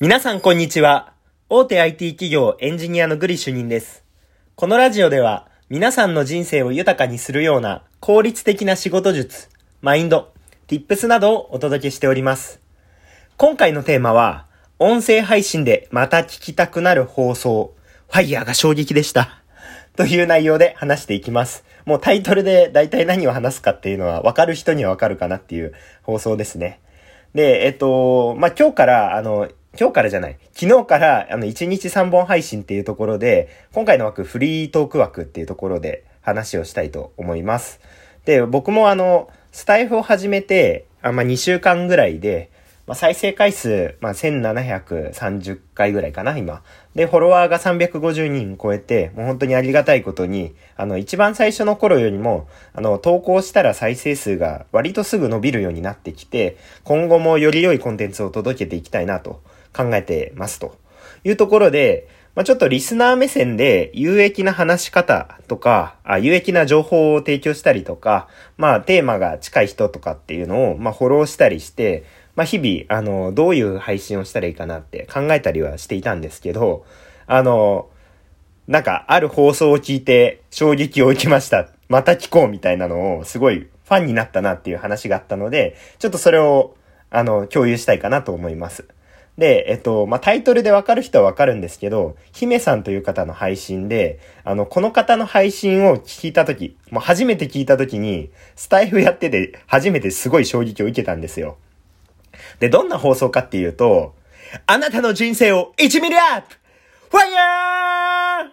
皆さんこんにちは。大手 IT 企業エンジニアのグリ主任です。このラジオでは皆さんの人生を豊かにするような効率的な仕事術、マインド、tips などをお届けしております。今回のテーマは、音声配信でまた聞きたくなる放送、ファイヤーが衝撃でした。という内容で話していきます。もうタイトルで大体何を話すかっていうのは分かる人には分かるかなっていう放送ですね。で、えっと、まあ、今日から、あの、今日からじゃない。昨日から、あの、1日3本配信っていうところで、今回の枠、フリートーク枠っていうところで話をしたいと思います。で、僕もあの、スタイフを始めて、あま、2週間ぐらいで、まあ、再生回数、まあ、1730回ぐらいかな、今。で、フォロワーが350人超えて、もう本当にありがたいことに、あの、一番最初の頃よりも、あの、投稿したら再生数が割とすぐ伸びるようになってきて、今後もより良いコンテンツを届けていきたいなと考えてますというところで、まあ、ちょっとリスナー目線で有益な話し方とか、あ有益な情報を提供したりとか、まあテーマが近い人とかっていうのを、まあフォローしたりして、まあ日々、あの、どういう配信をしたらいいかなって考えたりはしていたんですけど、あの、なんかある放送を聞いて衝撃を受けました。また聞こうみたいなのをすごいファンになったなっていう話があったので、ちょっとそれを、あの、共有したいかなと思います。で、えっと、まあ、タイトルでわかる人はわかるんですけど、姫さんという方の配信で、あの、この方の配信を聞いたとき、もう初めて聞いたときに、スタイフやってて初めてすごい衝撃を受けたんですよ。で、どんな放送かっていうと、あなたの人生を1ミリアップファイヤー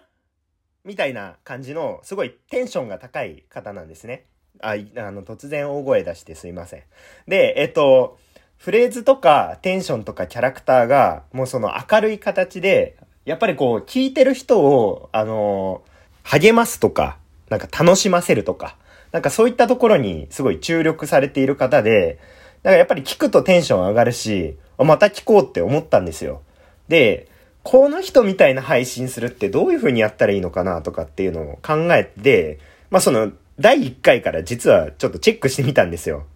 みたいな感じの、すごいテンションが高い方なんですね。あ、あの、突然大声出してすいません。で、えっと、フレーズとかテンションとかキャラクターが、もうその明るい形で、やっぱりこう、聞いてる人を、あの励ますとか、なんか楽しませるとか、なんかそういったところにすごい注力されている方で、だかやっぱり聞くとテンション上がるし、また聞こうって思ったんですよ。で、この人みたいな配信するってどういう風にやったらいいのかなとかっていうのを考えて、まあその、第1回から実はちょっとチェックしてみたんですよ。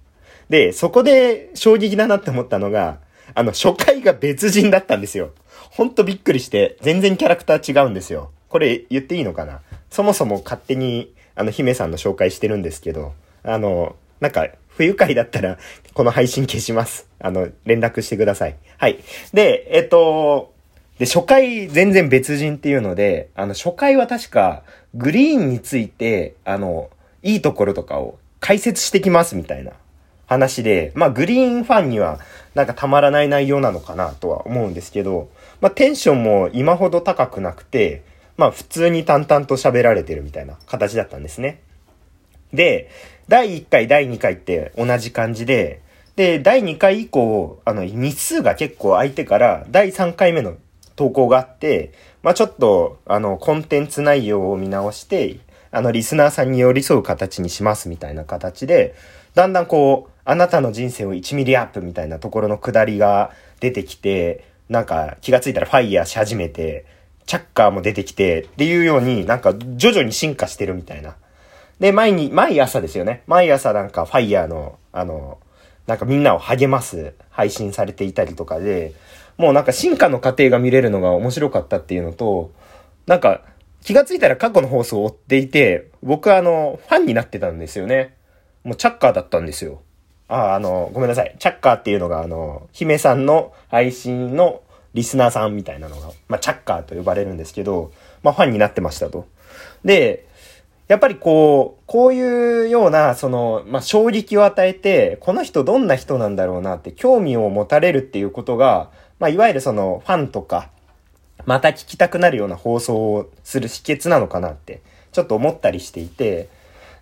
で、そこで衝撃だなって思ったのが、あの、初回が別人だったんですよ。ほんとびっくりして、全然キャラクター違うんですよ。これ言っていいのかな？そもそも勝手に、あの、姫さんの紹介してるんですけど、あの、なんか、不愉快だったら、この配信消します。あの、連絡してください。はい。で、えっと、で、初回全然別人っていうので、あの、初回は確か、グリーンについて、あの、いいところとかを解説してきますみたいな話で、まあ、グリーンファンにはなんかたまらない内容なのかなとは思うんですけど、まあ、テンションも今ほど高くなくて、まあ、普通に淡々と喋られてるみたいな形だったんですね。で、第1回、第2回って同じ感じで、で、第2回以降、あの、日数が結構空いてから、第3回目の投稿があって、まあ、ちょっと、あの、コンテンツ内容を見直して、あの、リスナーさんに寄り添う形にしますみたいな形で、だんだんこう、あなたの人生を1ミリアップみたいなところの下りが出てきて、なんか気がついたらファイヤーし始めて、チャッカーも出てきてっていうようになんか徐々に進化してるみたいな。で、毎に、毎朝ですよね。毎朝なんかファイヤーの、あの、なんかみんなを励ます配信されていたりとかで、もうなんか進化の過程が見れるのが面白かったっていうのと、なんか気がついたら過去の放送を追っていて、僕はあの、ファンになってたんですよね。もうチャッカーだったんですよ。あ、あの、ごめんなさい。チャッカーっていうのがあの、姫さんの配信のリスナーさんみたいなのが、まあ、チャッカーと呼ばれるんですけど、まあ、ファンになってましたと。で、やっぱりこう、こういうような、その、まあ、衝撃を与えて、この人どんな人なんだろうなって興味を持たれるっていうことが、まあ、いわゆるその、ファンとか、また聞きたくなるような放送をする秘訣なのかなって、ちょっと思ったりしていて、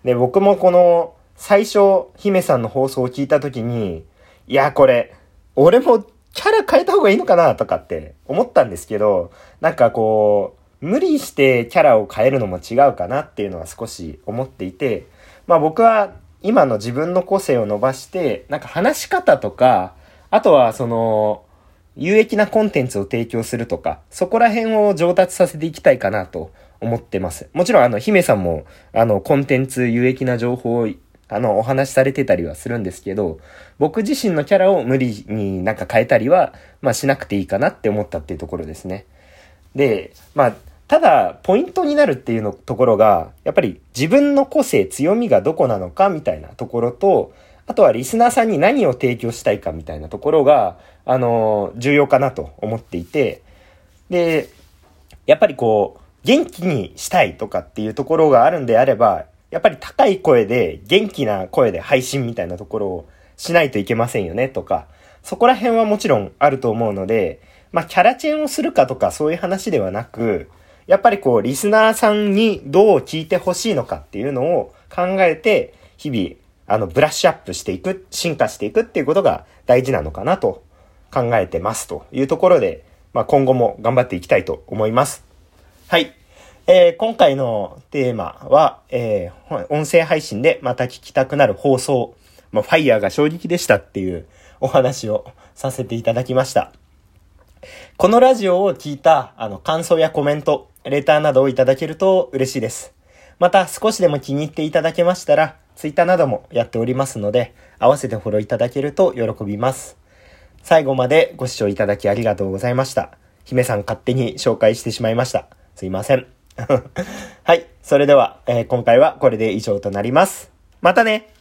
で、僕もこの、最初、姫さんの放送を聞いたときに、いや、これ、俺もキャラ変えた方がいいのかなとかって思ったんですけど、なんかこう、無理してキャラを変えるのも違うかなっていうのは少し思っていて、まあ僕は今の自分の個性を伸ばして、なんか話し方とか、あとはその、有益なコンテンツを提供するとか、そこら辺を上達させていきたいかなと思ってます。もちろんあの、姫さんも、あの、コンテンツ、有益な情報をあの、お話しされてたりはするんですけど、僕自身のキャラを無理になんか変えたりは、まあしなくていいかなって思ったっていうところですね。で、まあ、ただ、ポイントになるっていうのところが、やっぱり自分の個性、強みがどこなのかみたいなところと、あとはリスナーさんに何を提供したいかみたいなところが、あの、重要かなと思っていて、で、やっぱりこう、元気にしたいとかっていうところがあるんであれば、やっぱり高い声で、元気な声で配信みたいなところをしないといけませんよねとか、そこら辺はもちろんあると思うので、まあ、キャラチェンをするかとかそういう話ではなく、やっぱりこう、リスナーさんにどう聞いてほしいのかっていうのを考えて、日々、あの、ブラッシュアップしていく、進化していくっていうことが大事なのかなと考えてますというところで、まあ、今後も頑張っていきたいと思います。はい。えー、今回のテーマは、えー、音声配信でまた聞きたくなる放送、まあ、ファイヤーが衝撃でしたっていうお話をさせていただきました。このラジオを聞いた、あの、感想やコメント、レターなどをいただけると嬉しいです。また少しでも気に入っていただけましたら、ツイッターなどもやっておりますので、合わせてフォローいただけると喜びます。最後までご視聴いただきありがとうございました。姫さん勝手に紹介してしまいました。すいません。はい。それでは、えー、今回はこれで以上となります。またね